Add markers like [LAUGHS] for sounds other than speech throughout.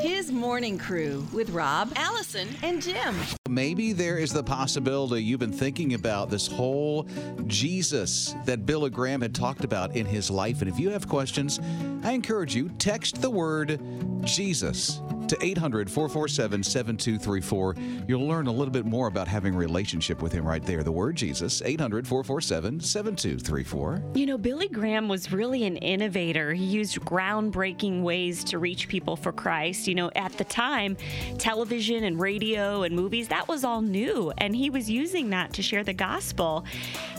His morning crew with Rob, Allison, and Jim. Maybe there is the possibility you've been thinking about this whole Jesus that Billy Graham had talked about in his life. And if you have questions, I encourage you, text the word Jesus to 800 447 7234. You'll learn a little bit more about having a relationship with him right there. The word Jesus, 800 447 7234. You know, Billy Graham was really an innovator. He used groundbreaking ways to reach people for Christ. You know, at the time, television and radio and movies, that was all new. And he was using that to share the gospel.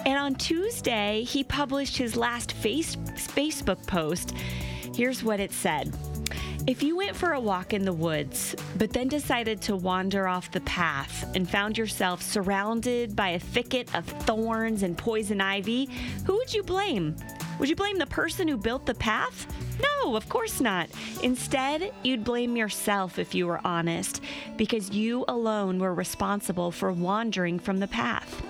And on Tuesday, he published his last face- Facebook post. Here's what it said. If you went for a walk in the woods, but then decided to wander off the path and found yourself surrounded by a thicket of thorns and poison ivy, who would you blame? Would you blame the person who built the path? No, of course not. Instead, you'd blame yourself if you were honest, because you alone were responsible for wandering from the path.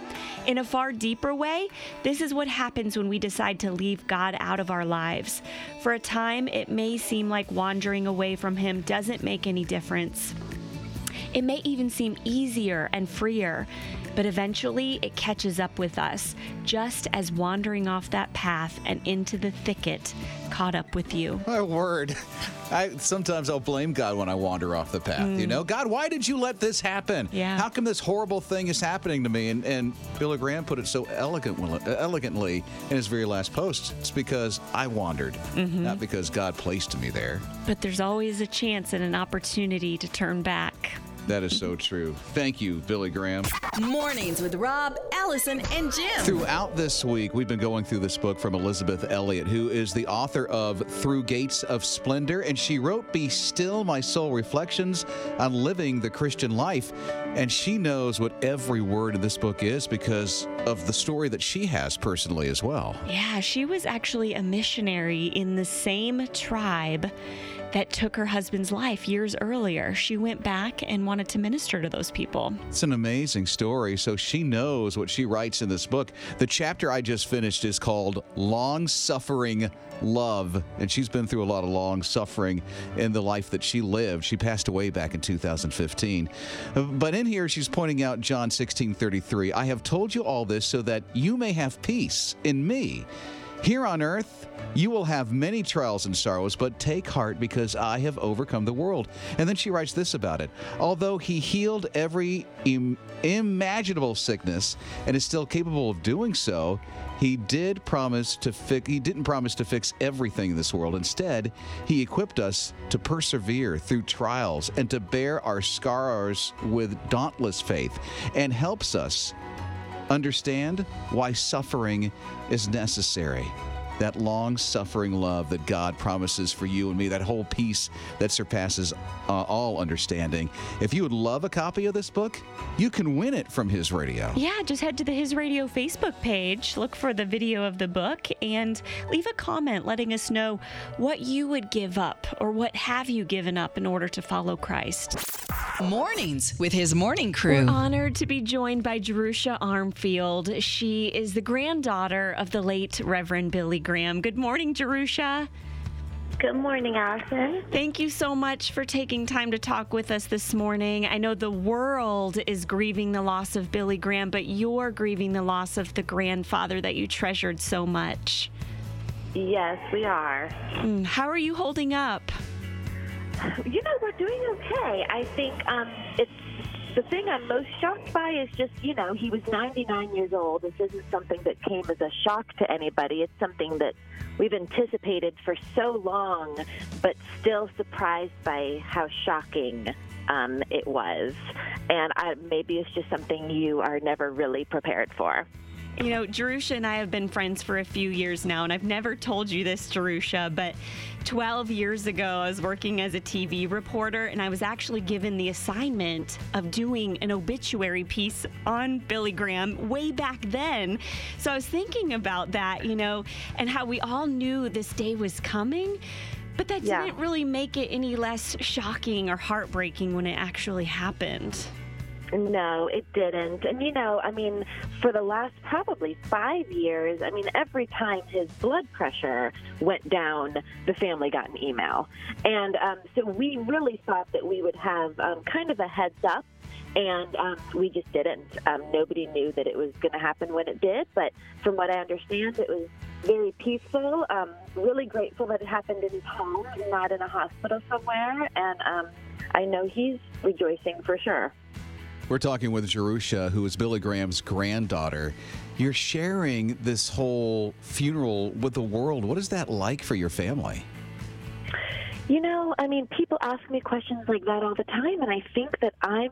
In a far deeper way, this is what happens when we decide to leave God out of our lives. For a time, it may seem like wandering away from Him doesn't make any difference. It may even seem easier and freer, but eventually it catches up with us, just as wandering off that path and into the thicket caught up with you. My word. I sometimes I'll blame God when I wander off the path. You mm. know, God, why did you let this happen? Yeah. How come this horrible thing is happening to me? And and Billy Graham put it so elegant, elegantly in his very last post. It's because I wandered, mm-hmm. not because God placed me there. But there's always a chance and an opportunity to turn back. That is so true. Thank you, Billy Graham. Mornings with Rob, Allison, and Jim. Throughout this week, we've been going through this book from Elisabeth Elliot, who is the author of Through Gates of Splendor, and she wrote Be Still My Soul Reflections on Living the Christian Life. And she knows what every word in this book is because of the story that she has personally as well. Yeah, she was actually a missionary in the same tribe that took her husband's life years earlier. She went back and wanted to minister to those people. It's an amazing story. So she knows what she writes in this book. The chapter I just finished is called Long Suffering Love. And she's been through a lot of long suffering in the life that she lived. She passed away back in 2015. But in here, she's pointing out John 16 33. I have told you all this so that you may have peace in me. Here on earth, you will have many trials and sorrows, but take heart because I have overcome the world. And then she writes this about it. Although he healed every Im- imaginable sickness and is still capable of doing so, he did promise to fix he didn't promise to fix everything in this world. Instead, he equipped us to persevere through trials and to bear our scars with dauntless faith and helps us understand why suffering is necessary. That long suffering love that God promises for you and me, that whole peace that surpasses uh, all understanding. If you would love a copy of this book, you can win it from His Radio. Yeah, just head to the His Radio Facebook page, look for the video of the book, and leave a comment letting us know what you would give up or what have you given up in order to follow Christ. Mornings with his morning crew. We're honored to be joined by Jerushah Armfield. She is the granddaughter of the late Reverend Billy Graham. Good morning, Jerushah. Good morning, Allison. Thank you so much for taking time to talk with us this morning. I know the world is grieving the loss of Billy Graham, but you're grieving the loss of the grandfather that you treasured so much. Yes, we are. Mm, How are you holding up? You know, we're doing okay. I think um, it's the thing I'm most shocked by is just, you know, he was 99 years old. This isn't something that came as a shock to anybody. It's something that we've anticipated for so long, but still surprised by how shocking um, it was. And I, maybe it's just something you are never really prepared for. You know, Jerushah and I have been friends for a few years now, and I've never told you this, Jerushah, but 12 years ago, I was working as a TV reporter, and I was actually given the assignment of doing an obituary piece on Billy Graham way back then. So I was thinking about that, you know, and how we all knew this day was coming. But that Yeah. didn't really make it any less shocking or heartbreaking when it actually happened. No, it didn't. And you know, I mean, for the last probably five years, I mean, every time his blood pressure went down, the family got an email. And um, so we really thought that we would have um, kind of a heads up. And um, we just didn't. Um, nobody knew that it was going to happen when it did. But from what I understand, it was very peaceful. Um, really grateful that it happened in his home, not in a hospital somewhere. And um, I know he's rejoicing for sure. We're talking with Jerushah, who is Billy Graham's granddaughter. You're sharing this whole funeral with the world. What is that like for your family? You know, I mean, people ask me questions like that all the time, and I think that I'm.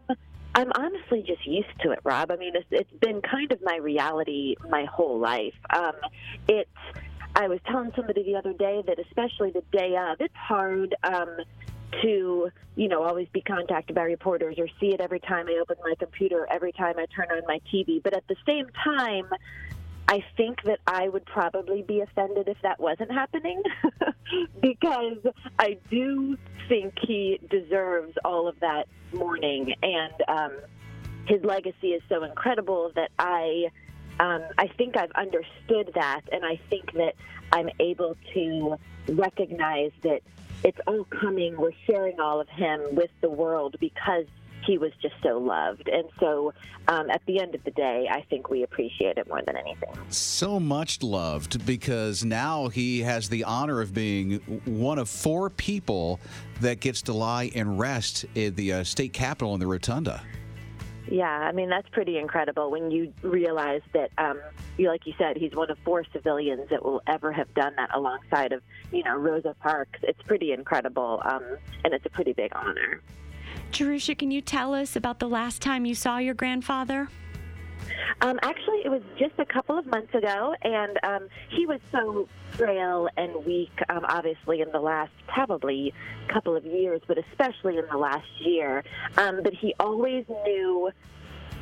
I'm honestly just used to it, Rob. I mean, it's, it's been kind of my reality my whole life. Um, it's. I was telling somebody the other day that, especially the day of, it's hard um, to, you know, always be contacted by reporters or see it every time I open my computer, every time I turn on my TV. But at the same time, I think that I would probably be offended if that wasn't happening [LAUGHS] because I do think he deserves all of that mourning. And um, his legacy is so incredible that I. Um, I think I've understood that, and I think that I'm able to recognize that it's all coming. We're sharing all of him with the world because he was just so loved. And so um, at the end of the day, I think we appreciate it more than anything. So much loved because now he has the honor of being one of four people that gets to lie and rest in the uh, state capitol in the rotunda. Yeah, I mean that's pretty incredible when you realize that, um, you like you said, he's one of four civilians that will ever have done that alongside of, you know, Rosa Parks. It's pretty incredible, um, and it's a pretty big honor. Jerushah, can you tell us about the last time you saw your grandfather? Um, actually, it was just a couple of months ago, and um, he was so frail and weak, um, obviously, in the last probably couple of years, but especially in the last year. Um, but he always knew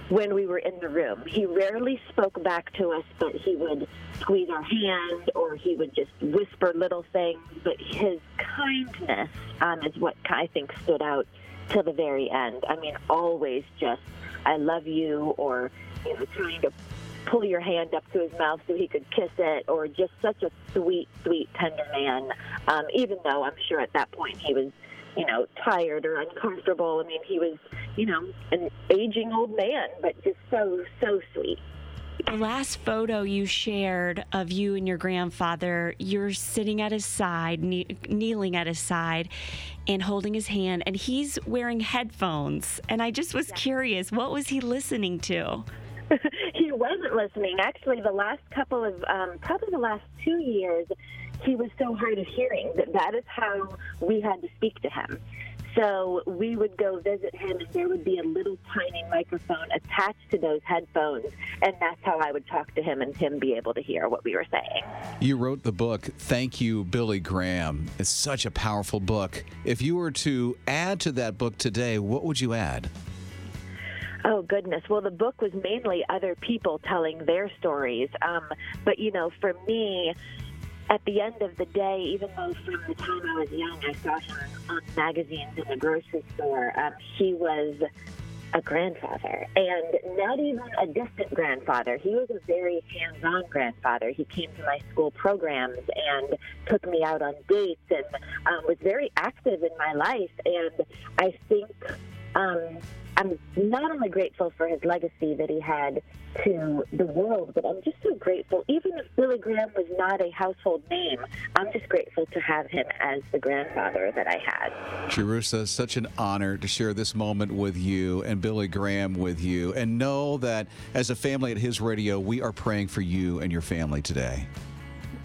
when we were in the room. He rarely spoke back to us, but he would squeeze our hand or he would just whisper little things. But his kindness um, is what I think stood out till the very end. I mean, always just, I love you, or trying to pull your hand up to his mouth so he could kiss it, or just such a sweet, sweet, tender man. Um, even though I'm sure at that point he was, you know, tired or uncomfortable. I mean, he was, you know, an aging old man, but just so, so sweet. The last photo you shared of you and your grandfather, you're sitting at his side, kne- kneeling at his side, and holding his hand, and he's wearing headphones. And I just was curious, what was he listening to? [LAUGHS] he wasn't listening. Actually, the last couple of, um, probably the last two years, he was so hard of hearing that that is how we had to speak to him. So we would go visit him, and there would be a little tiny microphone attached to those headphones, and that's how I would talk to him and him be able to hear what we were saying. You wrote the book, Thank You, Billy Graham. It's such a powerful book. If you were to add to that book today, what would you add? Oh goodness! Well, the book was mainly other people telling their stories, um, but you know, for me, at the end of the day, even though from the time I was young I saw him on magazines in the grocery store, um, he was a grandfather, and not even a distant grandfather. He was a very hands-on grandfather. He came to my school programs and took me out on dates, and um, was very active in my life. And I think um, I'm not only grateful for his legacy that he had to the world, but I'm just so grateful. Even if Billy Graham was not a household name, I'm just grateful to have him as the grandfather that I had. Jerushah, such an honor to share this moment with you and Billy Graham with you. And know that as a family at his radio, we are praying for you and your family today.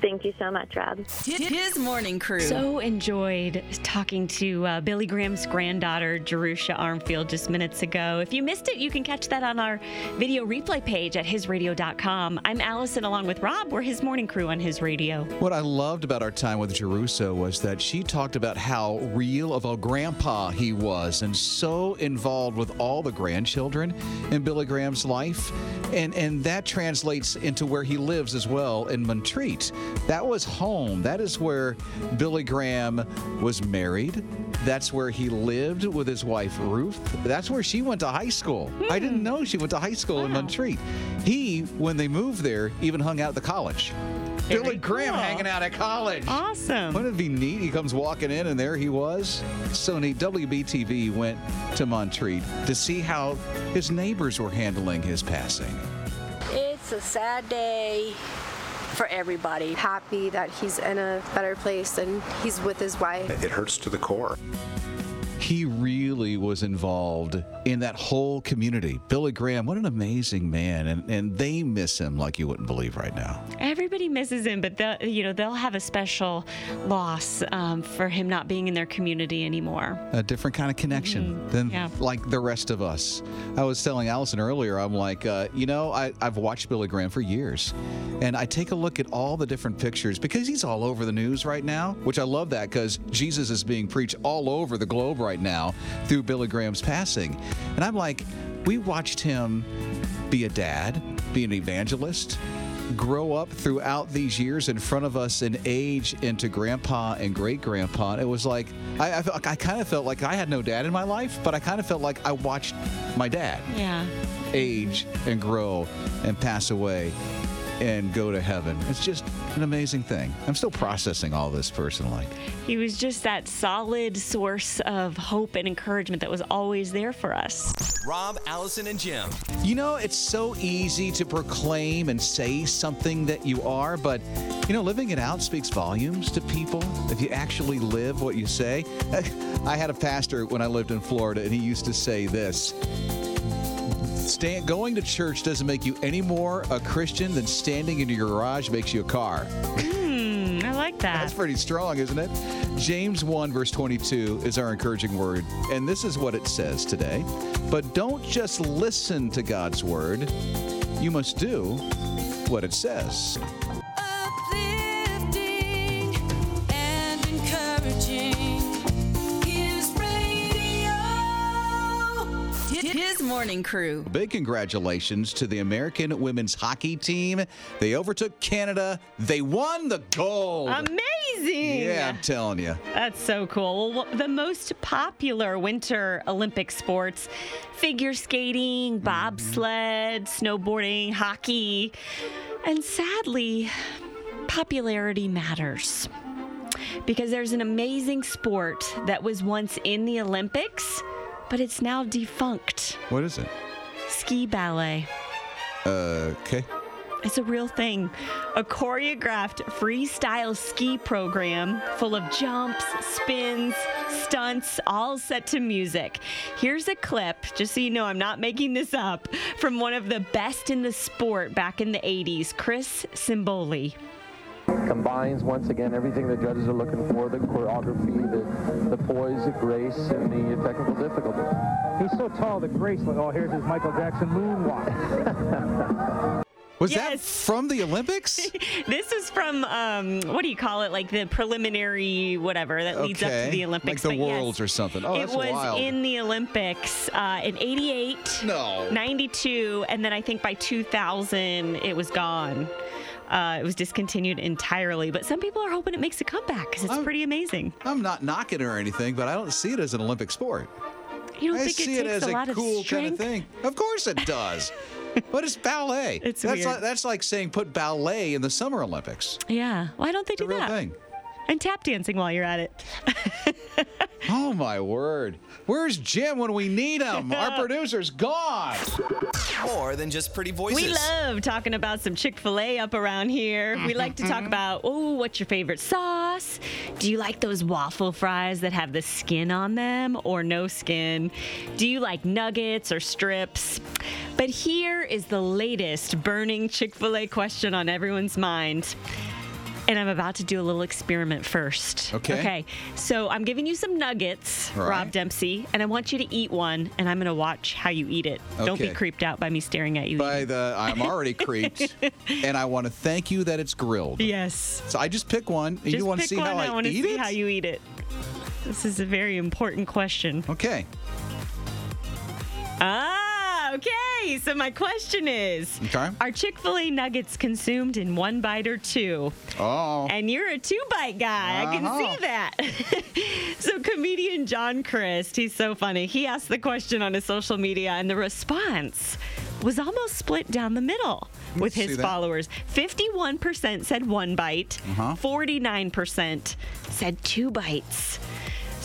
Thank you so much, Rob. His morning crew. So enjoyed talking to uh, Billy Graham's granddaughter, Jerushah Armfield, just minutes ago. If you missed it, you can catch that on our video replay page at hisradio.com. I'm Allison along with Rob. We're his morning crew on his radio. What I loved about our time with Jerushah was that she talked about how real of a grandpa he was and so involved with all the grandchildren in Billy Graham's life. And, and that translates into where he lives as well in Montreat. That was home. That is where Billy Graham was married. That's where he lived with his wife Ruth. That's where she went to high school. I hmm. didn't know she went to high school in Montreat. He, when they moved there, even hung out at the college. Very Billy Graham cool. hanging out at college. Awesome. Wouldn't it be neat? He comes walking in, and there he was. So neat. WBTV went to Montreat to see how his neighbors were handling his passing. It's a sad day for everybody. happy that he's in a better place and he's with his wife. It hurts to the core. He really was involved in that whole community. Billy Graham, what an amazing man, and and they miss him like you wouldn't believe right now. Everybody misses him, but they'll, you know they'll have a special loss um, for him not being in their community anymore. a different kind of connection than yeah. like the rest of us. I was telling Allison earlier, I'm like, uh, you know, I, I've watched Billy Graham for years, and I take a look at all the different pictures because he's all over the news right now, which I love that because Jesus is being preached all over the globe right now through Billy Graham's passing. And I'm like, we watched him be a dad, be an evangelist, grow up throughout these years in front of us and age into grandpa and great grandpa. It was like I, I, felt- I kind of felt like I had no dad in my life, but I kind of felt like I watched my dad Yeah. age and grow and pass away and go to heaven. It's just an amazing thing. I'm still processing all this personally. He was just that solid source of hope and encouragement that was always there for us. Rob, Allison, and Jim. You know, it's so easy to proclaim and say something that you are, but you know, living it out speaks volumes to people if you actually live what you say. [LAUGHS] I had a pastor when I lived in Florida, and he used to say this. Stand, going to church doesn't make you any more a Christian than standing in your garage makes you a car. Hmm, I like that. That's pretty strong, isn't it? James 1, verse 22 is our encouraging word. And this is what it says today. But don't just listen to God's word, you must do what it says. Morning crew. Big congratulations to the American women's hockey team. They overtook Canada. They won the gold. Amazing. yeah, I'm telling you. That's so cool. Well, the most popular winter Olympic sports figure skating, mm-hmm. bobsled, snowboarding, hockey. And sadly, popularity matters. Because there's an amazing sport that was once in the Olympics, but it's now defunct What is it? ski ballet. Uh, okay. It's a real thing. A choreographed freestyle ski program full of jumps, spins, stunts, all set to music. Here's a clip, just so you know I'm not making this up, from one of the best in the sport back in the 80s, Chris Simboli. Combines once again everything the judges are looking for the choreography, the, the poise, the grace, and the technical difficulty. He's so tall that Grace, like oh, here's his Michael Jackson moonwalk. [LAUGHS] Was that from the Olympics? [LAUGHS] This is from, um, what do you call it? Like the preliminary whatever that leads up to the Olympics. Like the But yes, Worlds or something. Oh, it that's was wild. in the Olympics uh, in 88. No. 92, and then I think by 2000 it was gone. Uh, it was discontinued entirely, but some people are hoping it makes a comeback because it's I'm- pretty amazing. I'm not knocking it or anything, but I don't see it as an Olympic sport. You don't I think it see takes it as a a, lot cool of kind of thing. Of course it does. [LAUGHS] but it's ballet. It's that's weird. like that's like saying put ballet in the Summer Olympics. Yeah. Why don't they It's do that? thing. And tap dancing while you're at it. [LAUGHS] Oh my word. Where's Jim when we need him? Our [LAUGHS] producer's gone. More than just pretty voices. We love talking about some Chick fil A up around here. We like to talk mm-hmm. about, oh, what's your favorite sauce? Do you like those waffle fries that have the skin on them or no skin? Do you like nuggets or strips? But here is the latest burning Chick fil A question on everyone's mind. And I'm about to do a little experiment first. Okay. Okay. So I'm giving you some nuggets, right. Rob Dempsey, and I want you to eat one, and I'm going to watch how you eat it. Okay. Don't be creeped out by me staring at you. By eating. the I'm already [LAUGHS] creeped. and I want to thank you that it's grilled. Yes. So I just pick one and Just you want to pick see one. how I, want to eat see it? how you eat it. This is a very important question. okay. Ah, Okay, so my question is Okay. Are Chick fil A nuggets consumed in one bite or two? Oh. And you're a two bite guy. I can Uh-huh. see that. [LAUGHS] so, comedian John Crist, he's so funny. He asked the question on his social media, and the response was almost split down the middle with his followers. 51% said one bite, Uh-huh. 49% said two bites.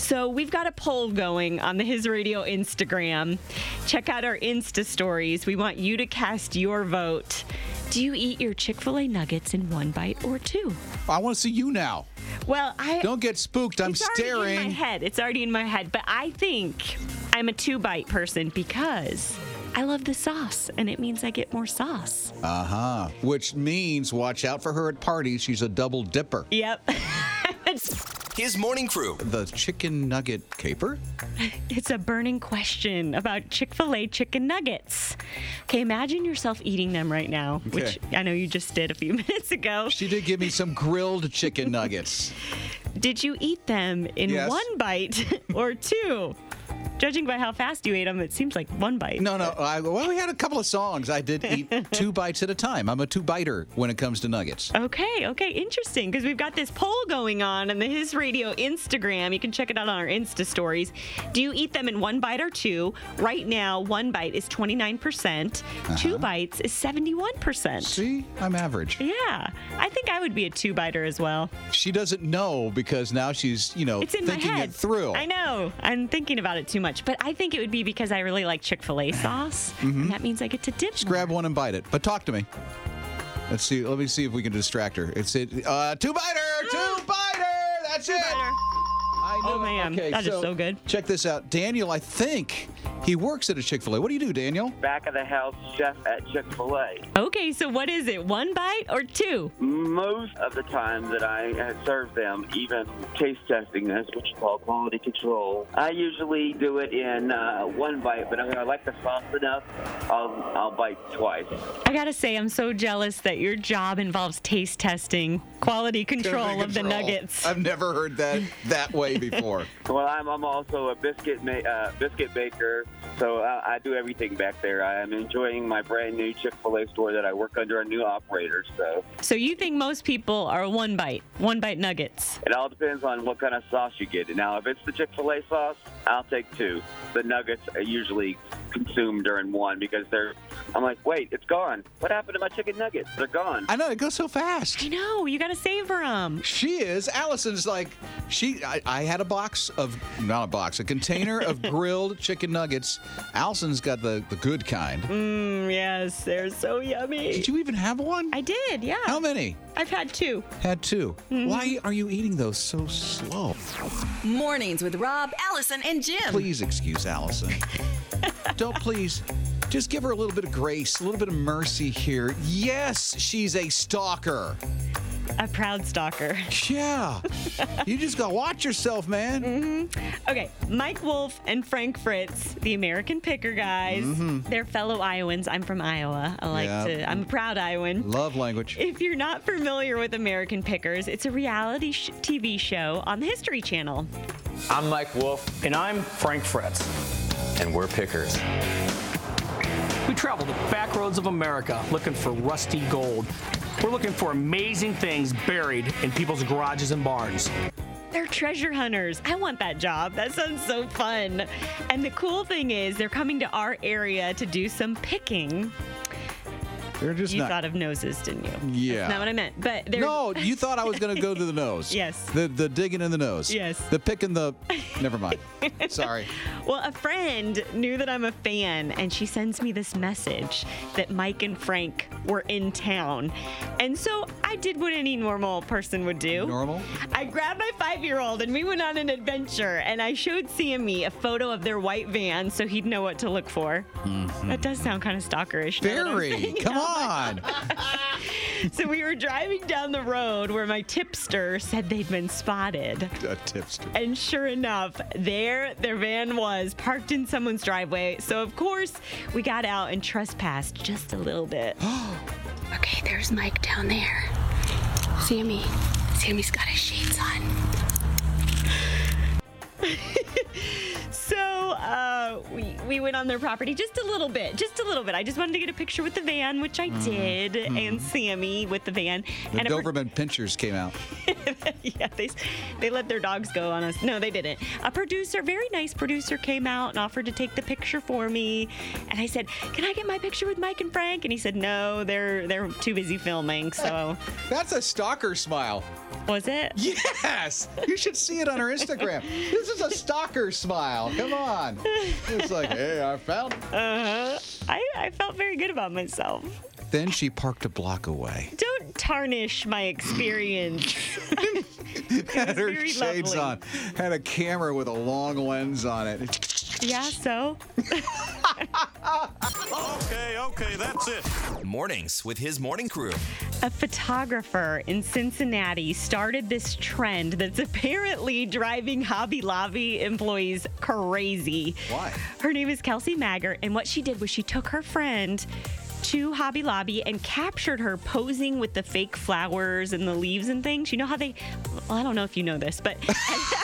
So we've got a poll going on the His Radio Instagram. Check out our Insta stories. We want you to cast your vote. Do you eat your Chick fil A nuggets in one bite or two? I want to see you now. Well, I. Don't get spooked. I'm staring. it's already in my head. It's already in my head. But I think I'm a two bite person because I love the sauce and it means I get more sauce. Uh huh. Which means watch out for her at parties. She's a double dipper. Yep. [LAUGHS] His morning crew. The chicken nugget caper? [LAUGHS] It's a burning question about Chick fil A chicken nuggets. Okay, imagine yourself eating them right now, which I know you just did a few [LAUGHS] minutes ago. She did give me some grilled chicken nuggets. Did you eat them in Yes. one bite [LAUGHS] or two? Judging by how fast you ate them, it seems like one bite. No, no. I, well, we had a couple of songs. I did eat [LAUGHS] two bites at a time. I'm a two biter when it comes to nuggets. Okay, okay, interesting. Because we've got this poll going on on the His Radio Instagram. You can check it out on our Insta stories. Do you eat them in one bite or two? Right now, one bite is 29%, uh-huh. two bites is 71%. See, I'm average. Yeah, I think I would be a two biter as well. She doesn't know because now she's, you know, It's in my thinking head. it through. I know. I'm thinking about it too much, but I think it would be because I really like Chick fil A sauce. And that means I get to dip. Mm-hmm. Just grab one and bite it. But talk to me. Let's see. Let me see if we can distract her. It's it. Uh, two biter, two biter. That's it. I Oh, man. Okay, That is so good. Check this out. Daniel, I think he works at a Chick Fil A. What do you do, Daniel? back of the house chef at Chick fil A. Okay, so what is it? One bite or two? Most of the time that I serve them, even taste testing, that's what you call quality control, I usually do it in uh, one bite, but if I like the sauce enough, I'll, I'll bite twice. I gotta say, I'm so jealous that your job involves taste testing, quality control of the nuggets. I've never heard that that way before. [LAUGHS] Well, I'm, I'm also a biscuit ma- uh, biscuit baker, so I, I do everything back there. I am enjoying my brand new Chick fil A store that I work under a new operator, so So you think most people are one bite, one bite nuggets? It all depends on what kind of sauce you get. Now, if it's the Chick fil A sauce, I'll take two. The nuggets are usually consumed during one because they're, I'm like, wait, it's gone. What happened to my chicken nuggets? They're gone. I know it goes so fast. I know, you gotta savor them. She is. Allison's like she. I, I had a box of not a box, a container of [LAUGHS] grilled chicken nuggets. Allison's got the the good kind. Mmm, yes, they're so yummy. Did you even have one? I did, yeah. How many? I've had two. Had 2 Mm-hmm. Why are you eating those so slow? Mornings with Rob, Allison, and Jim. Please excuse Allison. [LAUGHS] Don't please. Just give her a little bit of grace, a little bit of mercy here. Yes, she's a stalker. A proud stalker. Yeah. you just gotta watch yourself, man. Mm-hmm. Okay, Mike Wolfe and Frank Fritz, the American picker guys, they're fellow Iowans. I'm from Iowa. I like Yeah. to, I'm a proud Iowan. Love language. If you're not familiar with American Pickers, it's a reality sh- TV show on the History Channel. I'm Mike Wolfe. And I'm Frank Fritz. And we're pickers. We travel the back roads of America looking for rusty gold. We're looking for amazing things buried in people's garages and barns. They're treasure hunters. I want that job. That sounds so fun. And the cool thing is, they're coming to our area to do some picking. They're just you not. thought of noses, didn't you? Yeah. That's not what I meant. But they're No, you thought I was going to go to the nose. [LAUGHS] Yes. The the digging in the nose. Yes. The picking the. Never mind. [LAUGHS] Sorry. Well, a friend knew that I'm a fan, and she sends me this message that Mike and Frank were in town. And so I did what any normal person would do. Normal? I grabbed my five year old and we went on an adventure, and I showed Sammy a photo of their white van so he'd know what to look for. Mm-hmm. That does sound kind of stalkerish. now that I'm Very. [LAUGHS] Come on. [LAUGHS] so we were driving down the road where my tipster said they'd been spotted. A tipster. And sure enough, there their van was parked in someone's driveway. So of course, we got out and trespassed just a little bit. [GASPS] Okay, there's Mike down there. Sammy. Sammy's got his shades on. [LAUGHS] So uh, we we we went on their property just a little bit, just a little bit. I just wanted to get a picture with the van, which I did, and Sammy with the van. Mm-hmm. The and a pro- Pinchers came out. [LAUGHS] yeah, they they let their dogs go on us. No, they didn't. A producer, very nice producer, came out and offered to take the picture for me, and I said, "Can I get my picture with Mike and Frank?" And he said, "No, they're they're too busy filming." So [LAUGHS] That's a stalker smile. Was it? Yes, you should see it on her Instagram. this is a stalker smile. Come on. It's like, hey, I found. Uh-huh. I I felt very good about myself. Then she parked a block away. Don't tarnish my experience. [LAUGHS] Had her shades lovely. on. Had a camera with a long lens on it. yeah, so [LAUGHS] Okay, okay, that's it. Mornings with his morning crew. A photographer in Cincinnati started this trend that's apparently driving Hobby Lobby employees crazy. Why? Her name is Kelsey Maggart, and what she did was she took her friend to Hobby Lobby and captured her posing with the fake flowers and the leaves and things. You know how they, well, I don't know if you know this, but [LAUGHS]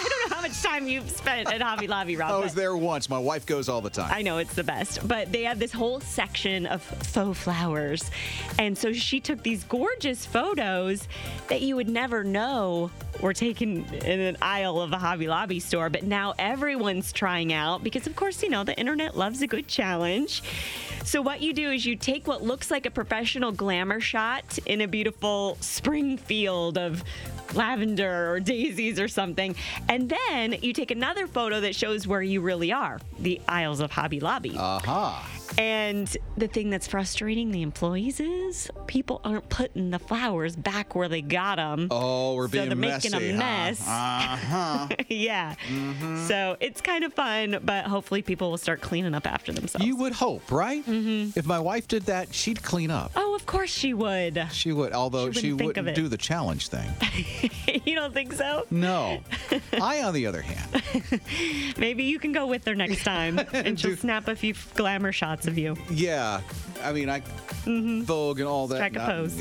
much time you've spent at Hobby Lobby, Rob. [LAUGHS] I was there once. My wife goes all the time. I know it's the best, but they have this whole section of faux flowers. And so she took these gorgeous photos that you would never know were taken in an aisle of a Hobby Lobby store, but now everyone's trying out because, of course, you know, the internet loves a good challenge. So, what you do is you take what looks like a professional glamour shot in a beautiful spring field of lavender or daisies or something, and then you take another photo that shows where you really are the aisles of Hobby Lobby. Aha. And the thing that's frustrating the employees is people aren't putting the flowers back where they got them. Oh, we're so being they're messy. making a huh? mess. Uh-huh. [LAUGHS] yeah. Mm-hmm. So it's kind of fun, but hopefully people will start cleaning up after themselves. You would hope, right? Mm-hmm. If my wife did that, she'd clean up. oh, of course she would. She would, although She she, wouldn't of wouldn't do the challenge thing. [LAUGHS] you don't think so? No. [LAUGHS] I, on the other hand, Maybe you can go with her next time and she'll snap a few glamour shots of you. yeah. I mean, I mm-hmm. Vogue and all that. Strike a not- pose.